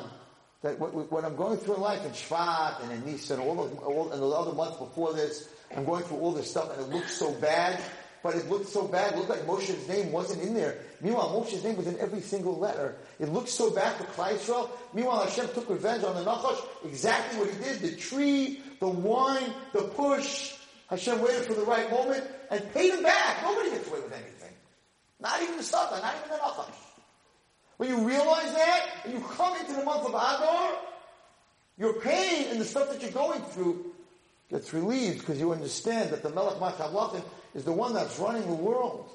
that what, what I'm going through in life in Shvat and in Nisan, all, all and the other months before this, I'm going through all this stuff and it looks so bad, but it looked so bad. It looked like Moshe's name wasn't in there. Meanwhile, Moshe's name was in every single letter. It looked so bad for Klal Yisrael. Meanwhile, Hashem took revenge on the Nachash. Exactly what he did. The tree, the wine, the push. Hashem waited for the right moment and paid him back. Nobody gets away with anything. Not even the Satan, not even the Nachash. When you realize that, and you come into the month of Adar, your pain and the stuff that you're going through gets relieved because you understand that the Melech Machavlachim is the one that's running the world.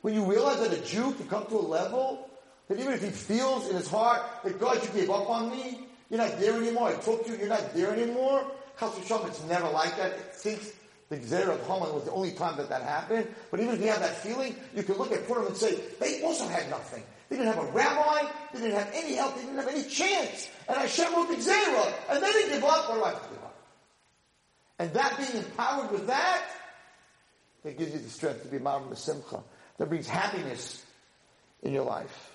When you realize that a Jew can come to a level that even if he feels in his heart that God, you gave up on me, you're not there anymore, I took you, you're not there anymore, Chas V'Shalom, it's never like that. It thinks the Gzer of Haman was the only time that that happened. But even if you have that feeling, you can look at Purim and say, they also had nothing. They didn't have a rabbi, they didn't have any help, they didn't have any chance. And Hashem wrote the Gzera, and they didn't give up, what do I have to give up? And that being empowered with that, that gives you the strength to be Ma'am Simcha. That brings happiness in your life.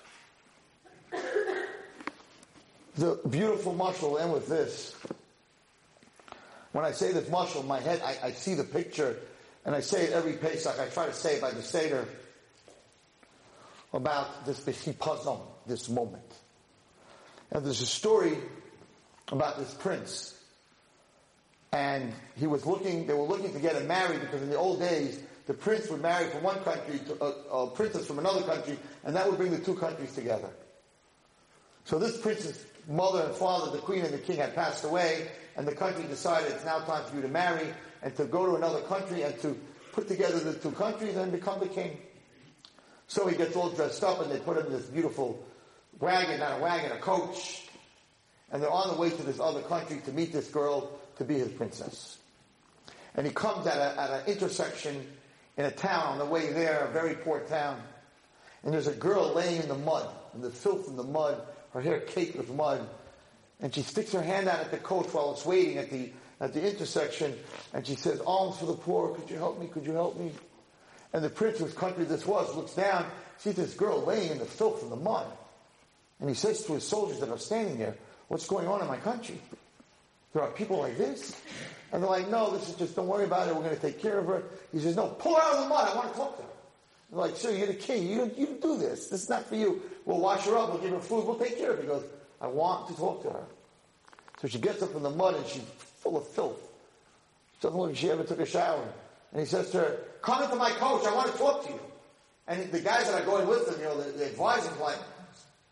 The beautiful mashal will end with this. When I say this mashal, in my head, I, I, see the picture, and I say it every Pesach. I try to say it by the Seder about this Bechipazon, this moment. And there's a story about this prince. And he was looking, they were looking to get him married because in the old days, the prince would marry from one country to a, a princess from another country, and that would bring the two countries together. So this prince's mother and father, the queen and the king, had passed away, and the country decided it's now time for you to marry and to go to another country and to put together the two countries and become the king. So he gets all dressed up and they put him in this beautiful wagon, not a wagon, a coach. And they're on the way to this other country to meet this girl to be his princess. And he comes at, a, at an intersection in a town on the way there, a very poor town. And there's a girl laying in the mud, in the filth in the mud, her hair caked with mud. And she sticks her hand out at the coach while it's waiting at the, at the intersection, and she says, alms for the poor, could you help me, could you help me? And the prince whose country this was looks down, sees this girl laying in the filth in the mud. And he says to his soldiers that are standing there, what's going on in my country? There are people like this? And they're like, no, this is just, don't worry about it, we're going to take care of her. He says, no, pull her out of the mud, I want to talk to her. They're like, sir, you're the king, you, you do this, this is not for you. We'll wash her up, we'll give her food, we'll take care of her. He goes, I want to talk to her. So she gets up from the mud and she's full of filth. She doesn't look like she ever took a shower. And he says to her, come into my coach, I want to talk to you. And the guys that are going with him, you know, they, advise him like,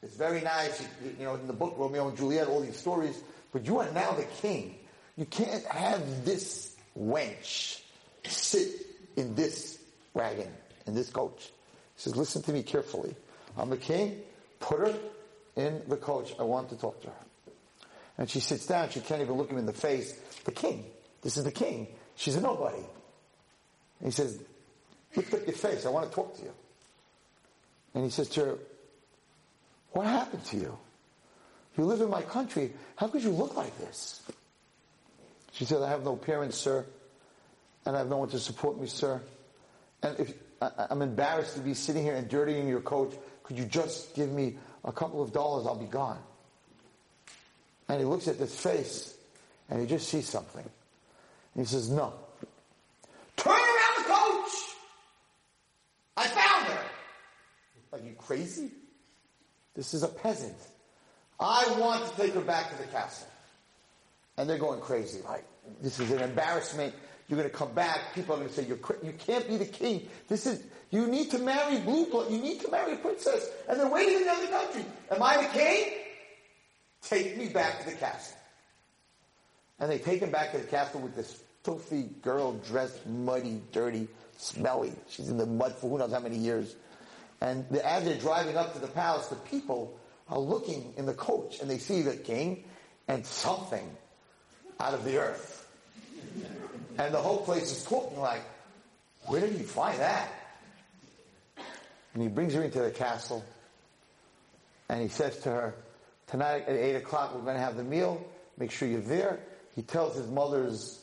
it's very nice, you, you know, in the book Romeo and Juliet, all these stories, but you are now the king. You can't have this wench sit in this wagon, in this coach. He says, listen to me carefully. I'm the king. Put her in the coach. I want to talk to her. And she sits down. She can't even look him in the face. The king. This is the king. She's a nobody. And he says, lift up your face. I want to talk to you. And he says to her, what happened to you? You live in my country. How could you look like this? She said, I have no parents, sir. And I have no one to support me, sir. And if I, I'm embarrassed to be sitting here and dirtying your coach, could you just give me a couple of dollars? I'll be gone. And he looks at this face and he just sees something. And he says, No. Turn around the coach! I found her! Are you crazy? This is a peasant. I want to take her back to the castle. And they're going crazy. Like, this is an embarrassment. You're going to come back. People are going to say, You're you can't be the king. This is, you need to marry blue blood. You need to marry a princess. And they're waiting in another country. Am I the king? Take me back to the castle. And they take him back to the castle with this filthy girl dressed muddy, dirty, smelly. She's in the mud for who knows how many years. And the, as they're driving up to the palace, the people are looking in the coach and they see the king and something out of the earth. And the whole place is talking like, where did he find that? And he brings her into the castle and he says to her, tonight at 8 o'clock we're going to have the meal. Make sure you're there. He tells his mother's,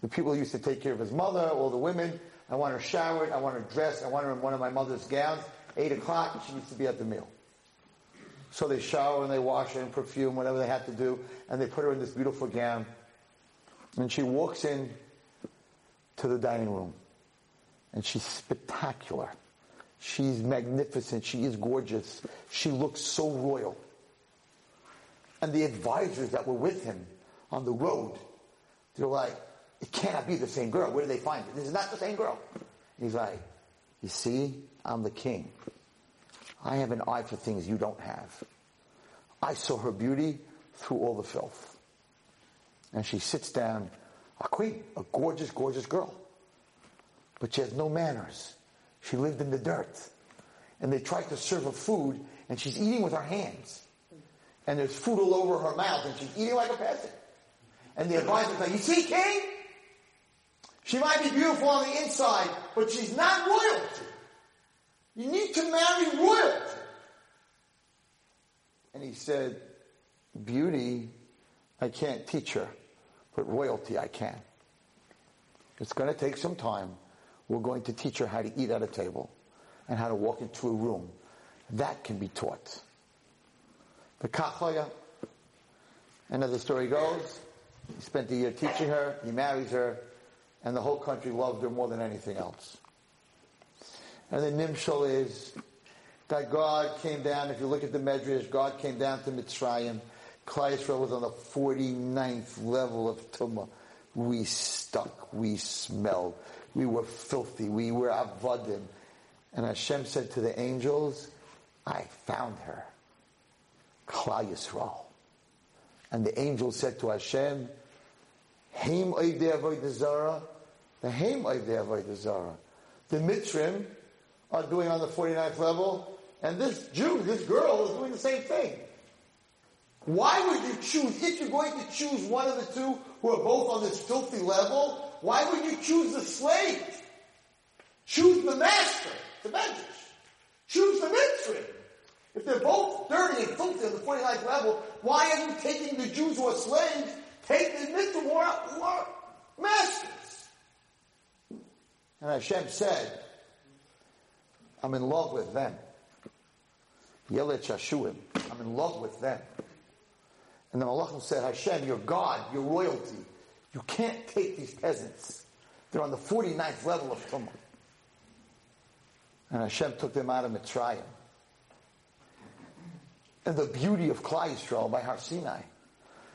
the people who used to take care of his mother, all the women, I want her showered, I want her dressed, I want her in one of my mother's gowns. 8 o'clock, she needs to be at the meal. So they shower and they wash her and perfume, whatever they have to do, and they put her in this beautiful gown. And she walks in to the dining room. And she's spectacular. She's magnificent. She is gorgeous. She looks so royal. And the advisors that were with him on the road, they're like, it cannot be the same girl. Where did they find it? This is not the same girl. He's like, you see, I'm the king. I have an eye for things you don't have. I saw her beauty through all the filth. And she sits down, a queen, a gorgeous, gorgeous girl. But she has no manners. She lived in the dirt. And they tried to serve her food, and she's eating with her hands. And there's food all over her mouth, and she's eating like a peasant. And the advisor say, you see, king? She might be beautiful on the inside, but she's not royalty. You need to marry royalty. And he said, beauty, I can't teach her, but royalty I can. It's going to take some time. We're going to teach her how to eat at a table and how to walk into a room. That can be taught. The Kachaya, the story goes, he spent a year teaching her, he marries her, and the whole country loved her more than anything else. And the Nimshal is that God came down, if you look at the Medrash, God came down to Mitzrayim. Klal Yisrael was on the 49th level of Tumah. We stuck, we smelled, we were filthy, we were avodim. And Hashem said to the angels, I found her. Klal Yisrael. And the angel said to Hashem, Haim Oidei Avodah the Haim Oidei Avodah. The Mitzrim are doing on the 49th level, and this Jew, this girl, is doing the same thing. Why would you choose, if you're going to choose one of the two who are both on this filthy level, why would you choose the slave? Choose the master, the Medrash. Choose the Mitzrim. If they're both dirty and filthy on the 49th level, why are you taking the Jews who are slaves, take the mitzvah who are, who are masters. And Hashem said, I'm in love with them. Yelet. I'm in love with them. And the Malachim said, Hashem, you're God, you're royalty. You can't take these peasants. They're on the 49th level of Tumah. And Hashem took them out of Mitzrayim. And the beauty of Klal Yisrael by Har Sinai.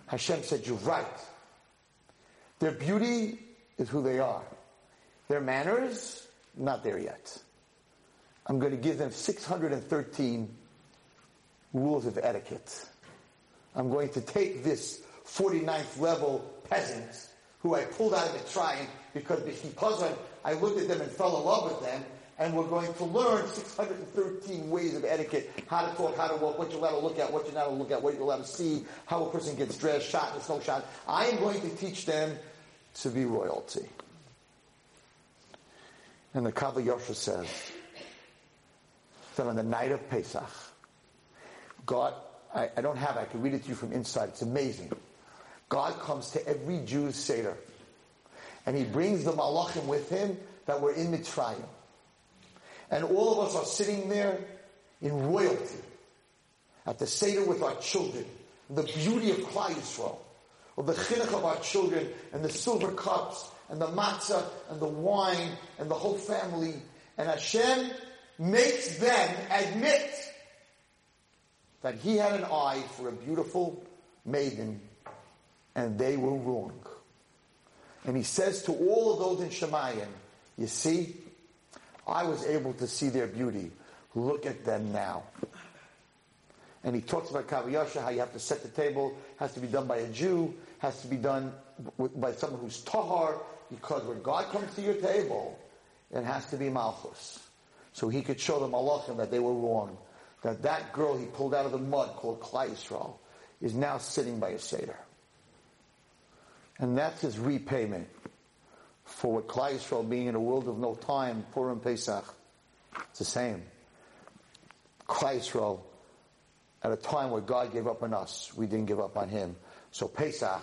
Hashem said, you're right. Their beauty is who they are. Their manners, not there yet. I'm going to give them 613 rules of etiquette. I'm going to take this 49th level peasant who I pulled out of the Mitzrayim because, because I, I looked at them and fell in love with them, and we're going to learn 613 ways of etiquette, how to talk, how to walk, what you're allowed to look at, what you're not allowed to look at, what you're allowed to see, how a person gets dressed, shot in a snow shot. I am going to teach them to be royalty. And the Kav HaYashar says that on the night of Pesach, God, I, I don't have it, I can read it to you from inside. It's amazing. God comes to every Jew's Seder. And he brings the Malachim with him that were in Mitzrayim. And all of us are sitting there in royalty at the Seder with our children. The beauty of Klal Yisrael, of the chinuch of our children, and the silver cups, and the matzah, and the wine, and the whole family. And Hashem makes them admit that he had an eye for a beautiful maiden, and they were wrong. And he says to all of those in Shemayim, you see, I was able to see their beauty. Look at them now. And he talks about Kav HaYashar, how you have to set the table, has to be done by a Jew, has to be done by someone who's tahar, because when God comes to your table, it has to be Malchus. So he could show the Malachim that they were wrong. That that girl he pulled out of the mud called Klal Yisrael is now sitting by a Seder. And that's his repayment for what Klal Yisrael being in a world of no time, Purim Pesach, it's the same. Klal Yisrael, at a time where God gave up on us, we didn't give up on him. So Pesach,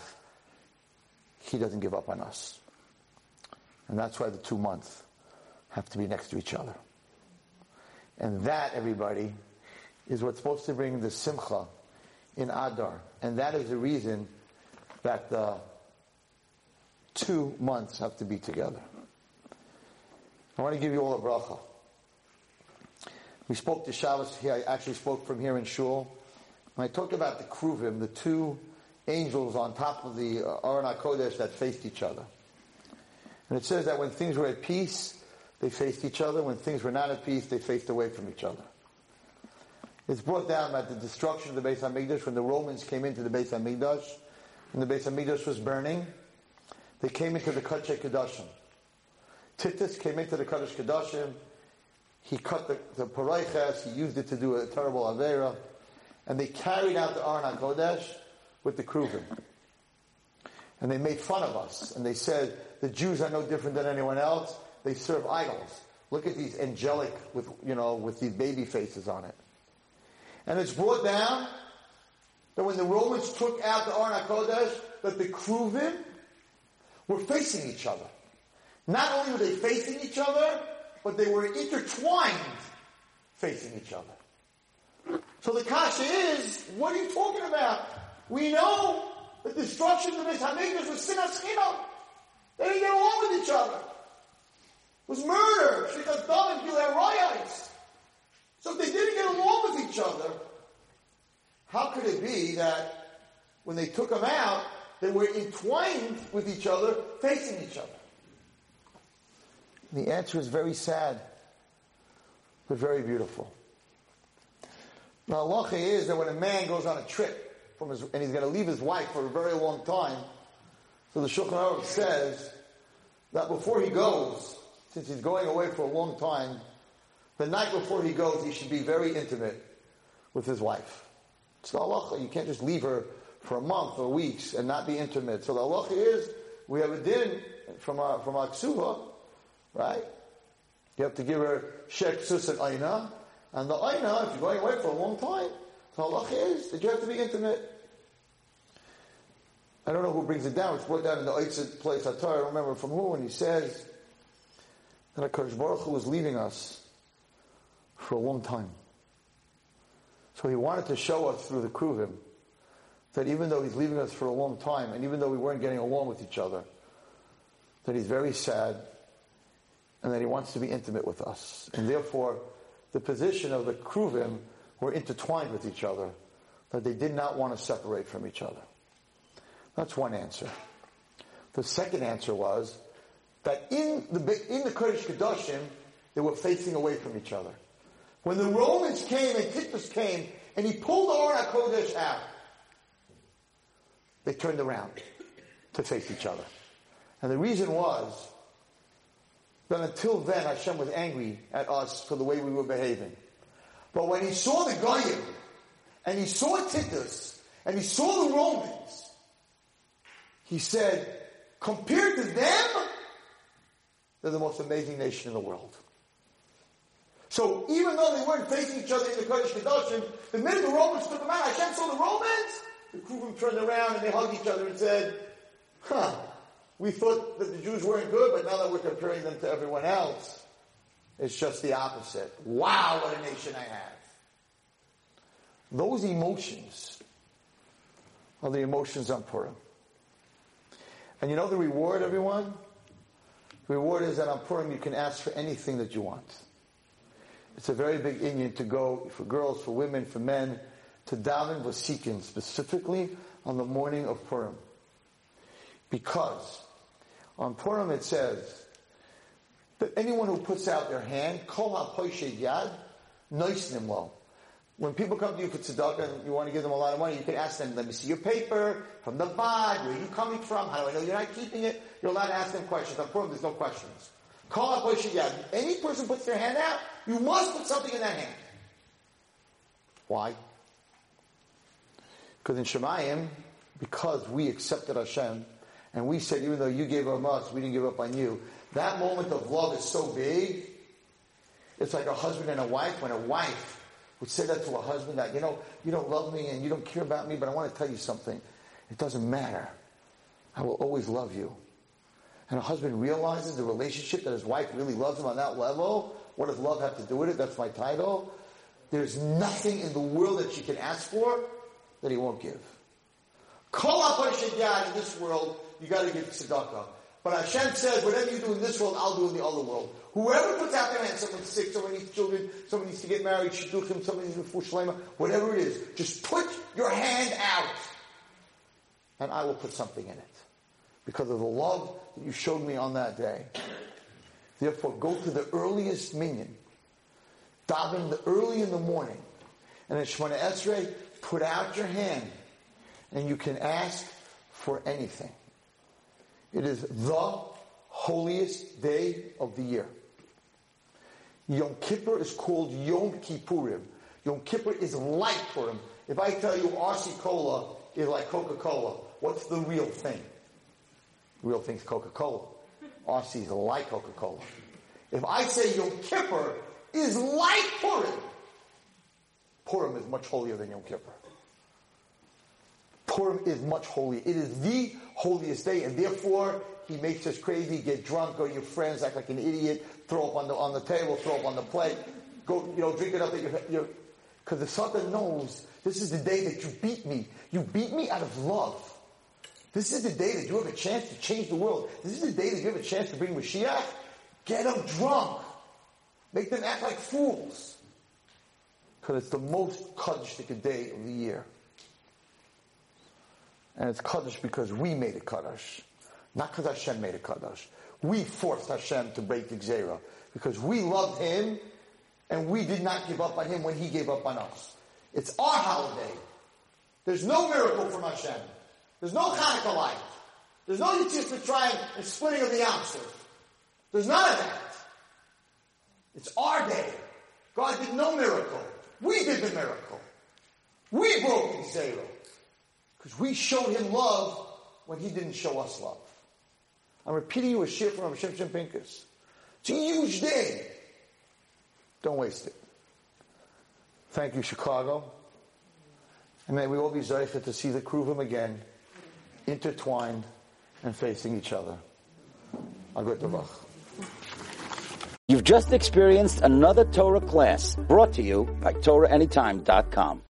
he doesn't give up on us. And that's why the two months have to be next to each other. And that, everybody, is what's supposed to bring the simcha in Adar. And that is the reason that the two months have to be together. I want to give you all a bracha. We spoke to Shabbos here. I actually spoke from here in Shul. When I talked about the Kruvim, the two angels on top of the uh, Aron HaKodesh that faced each other. And it says that when things were at peace, they faced each other. When things were not at peace, they faced away from each other. It's brought down that the destruction of the Beis Hamikdash, when the Romans came into the Beis Hamikdash, and the Beis Hamikdash was burning, they came into the Kodesh Kedoshim. Titus came into the Kodesh Kedoshim. He cut the, the Paroches. He used it to do a terrible Avera. And they carried out the Aron HaKodesh with the Kruvim. And they made fun of us. And they said, the Jews are no different than anyone else. They serve idols. Look at these angelic with, you know, with these baby faces on it. And it's brought down that when the Romans took out the Aron HaKodesh, that the Kruvim were facing each other. Not only were they facing each other, but they were intertwined facing each other. So the kasha is, what are you talking about? We know the destruction of the Hamikdash was sinas chinam. They didn't get along with each other. It was murder. Shrikas dam and riots. So if they didn't get along with each other, how could it be that when they took them out, they were entwined with each other, facing each other. The answer is very sad, but very beautiful. Now, halacha is that when a man goes on a trip from his, and he's going to leave his wife for a very long time, so the Shulchan Aruch says that before he goes, since he's going away for a long time, the night before he goes, he should be very intimate with his wife. It's the halacha. You can't just leave her for a month or weeks and not be intimate. So the halacha is we have a din from our from our ksuva, right? You have to give her shek sus and aina, and the aina, if you're going away for a long time, the halacha is that you have to be intimate. I don't know who brings it down. It's brought down in the Eitzit place. I don't remember from who, and he says that HaKadosh Baruch Hu was leaving us for a long time. So he wanted to show us through the Kruvim that even though he's leaving us for a long time, and even though we weren't getting along with each other, that he's very sad, and that he wants to be intimate with us. And therefore, the position of the Kruvim were intertwined with each other, that they did not want to separate from each other. That's one answer. The second answer was that in the, in the Kodesh Kedoshim, they were facing away from each other. When the Romans came and Titus came and he pulled Aron HaKodesh out, they turned around to face each other. And the reason was that until then Hashem was angry at us for the way we were behaving. But when he saw the Goyim, and he saw Titus, and he saw the Romans, he said, compared to them, they're the most amazing nation in the world. So even though they weren't facing each other in the Kodesh Kedoshim, the minute the Romans took them out, Hashem saw the Romans, the Kruvim turned around and they hugged each other and said, huh, we thought that the Jews weren't good, but now that we're comparing them to everyone else, it's just the opposite. Wow, what a nation I have. Those emotions are the emotions on Purim. And you know the reward, everyone? The reward is that on Purim you can ask for anything that you want. It's a very big inyan to go for girls, for women, for men, to daven vasikin, specifically on the morning of Purim. Because on Purim it says that anyone who puts out their hand, kol ha-poished yad, noisnim lo. When people come to you for tzedakah and you want to give them a lot of money, you can ask them, let me see your paper, from the bag, where are you coming from, how do I know you're not keeping it? You're allowed to ask them questions. On Purim, there's no questions. Kol. Any person puts their hand out, you must put something in that hand. Why? Because in Shemayim, because we accepted Hashem, and we said, even though you gave up us, we didn't give up on you. That moment of love is so big. It's like a husband and a wife. When a wife would say that to a husband that, you know, you don't love me and you don't care about me, but I want to tell you something. It doesn't matter. I will always love you. And a husband realizes the relationship that his wife really loves him on that level. What does love have to do with it? That's my title. There's nothing in the world that she can ask for that he won't give. Call up Hashem in this world, you got to give tzedakah. But Hashem says, whatever you do in this world, I'll do in the other world. Whoever puts out their hand, someone's sick, someone needs children, someone needs to get married, shidduchim, someone needs to shlema, whatever it is, just put your hand out, and I will put something in it. Because of the love that you showed me on that day. Therefore, go to the earliest minyan, daven the early in the morning, and in Shemona Esrei, put out your hand, and you can ask for anything. It is the holiest day of the year. Yom Kippur is called Yom Kippurim. Yom Kippur is like Purim. If I tell you RC Cola is like Coca-Cola, what's the real thing? Real thing's Coca-Cola. Is like Coca-Cola. If I say Yom Kippur is like Purim, Purim is much holier than Yom Kippur. Purim is much holier. It is the holiest day, and therefore he makes us crazy, get drunk, go to your friends, act like an idiot, throw up on the on the table, throw up on the plate, go, you know, drink it up at your, your because the Satan knows this is the day that you beat me. You beat me out of love. This is the day that you have a chance to change the world. This is the day that you have a chance to bring Mashiach. Get them drunk. Make them act like fools. Because it's the most Kaddish day of the year. And it's Kaddish because we made it Kaddish. Not because Hashem made it Kaddish. We forced Hashem to break the Gzera. Because we loved Him and we did not give up on Him when He gave up on us. It's our holiday. There's no miracle from Hashem. There's no Hanukkah light. There's no Yetzias Mitzrayim and splitting of the ounces. There's none of that. It's our day. God did no miracle. We did the miracle. We broke the Gzera. Because we showed him love when he didn't show us love. I'm repeating you a shir from Shimshon Pincus. It's a huge day. Don't waste it. Thank you, Chicago. And may we all be zeichet to see the Kruvim again intertwined and facing each other. You've just experienced another Torah class brought to you by TorahAnytime.com.